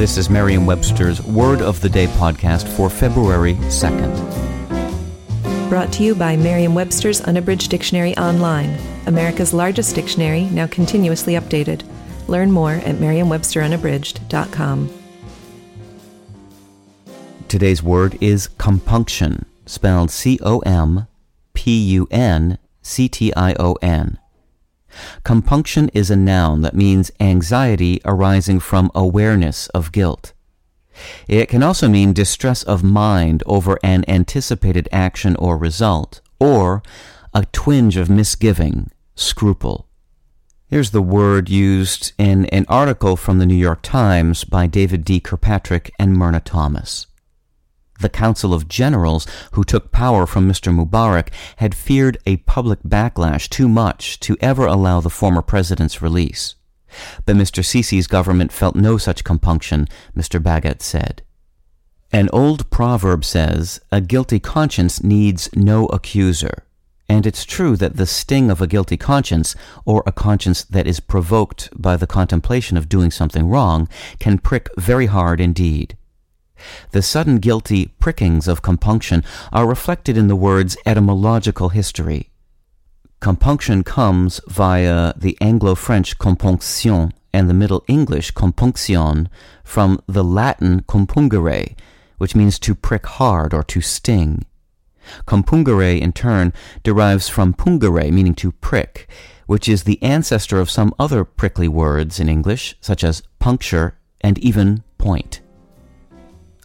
This is Merriam Webster's Word of the Day podcast for February 2nd. Brought to you by Merriam Webster's Unabridged Dictionary Online, America's largest dictionary, now continuously updated. Learn more at merriam-websterunabridged.com. Today's word is compunction, spelled C O M P U N C T I O N. Compunction is a noun that means anxiety arising from awareness of guilt. It can also mean distress of mind over an anticipated action or result, or a twinge of misgiving, scruple. Here's the word used in an article from the New York Times by David D. Kirkpatrick and Merna Thomas. The Council of Generals, who took power from Mr. Mubarak, had feared a public backlash too much to ever allow the former president's release. But Mr. Sisi's government felt no such compunction, Mr. Bahgat said. An old proverb says, a guilty conscience needs no accuser. And it's true that the sting of a guilty conscience, or a conscience that is provoked by the contemplation of doing something wrong, can prick very hard indeed. The sudden guilty prickings of compunction are reflected in the word's etymological history. Compunction comes via the Anglo-French compunction and the Middle English compunction from the Latin compungere, which means to prick hard or to sting. Compungere, in turn, derives from pungere, meaning to prick, which is the ancestor of some other prickly words in English, such as puncture and even point.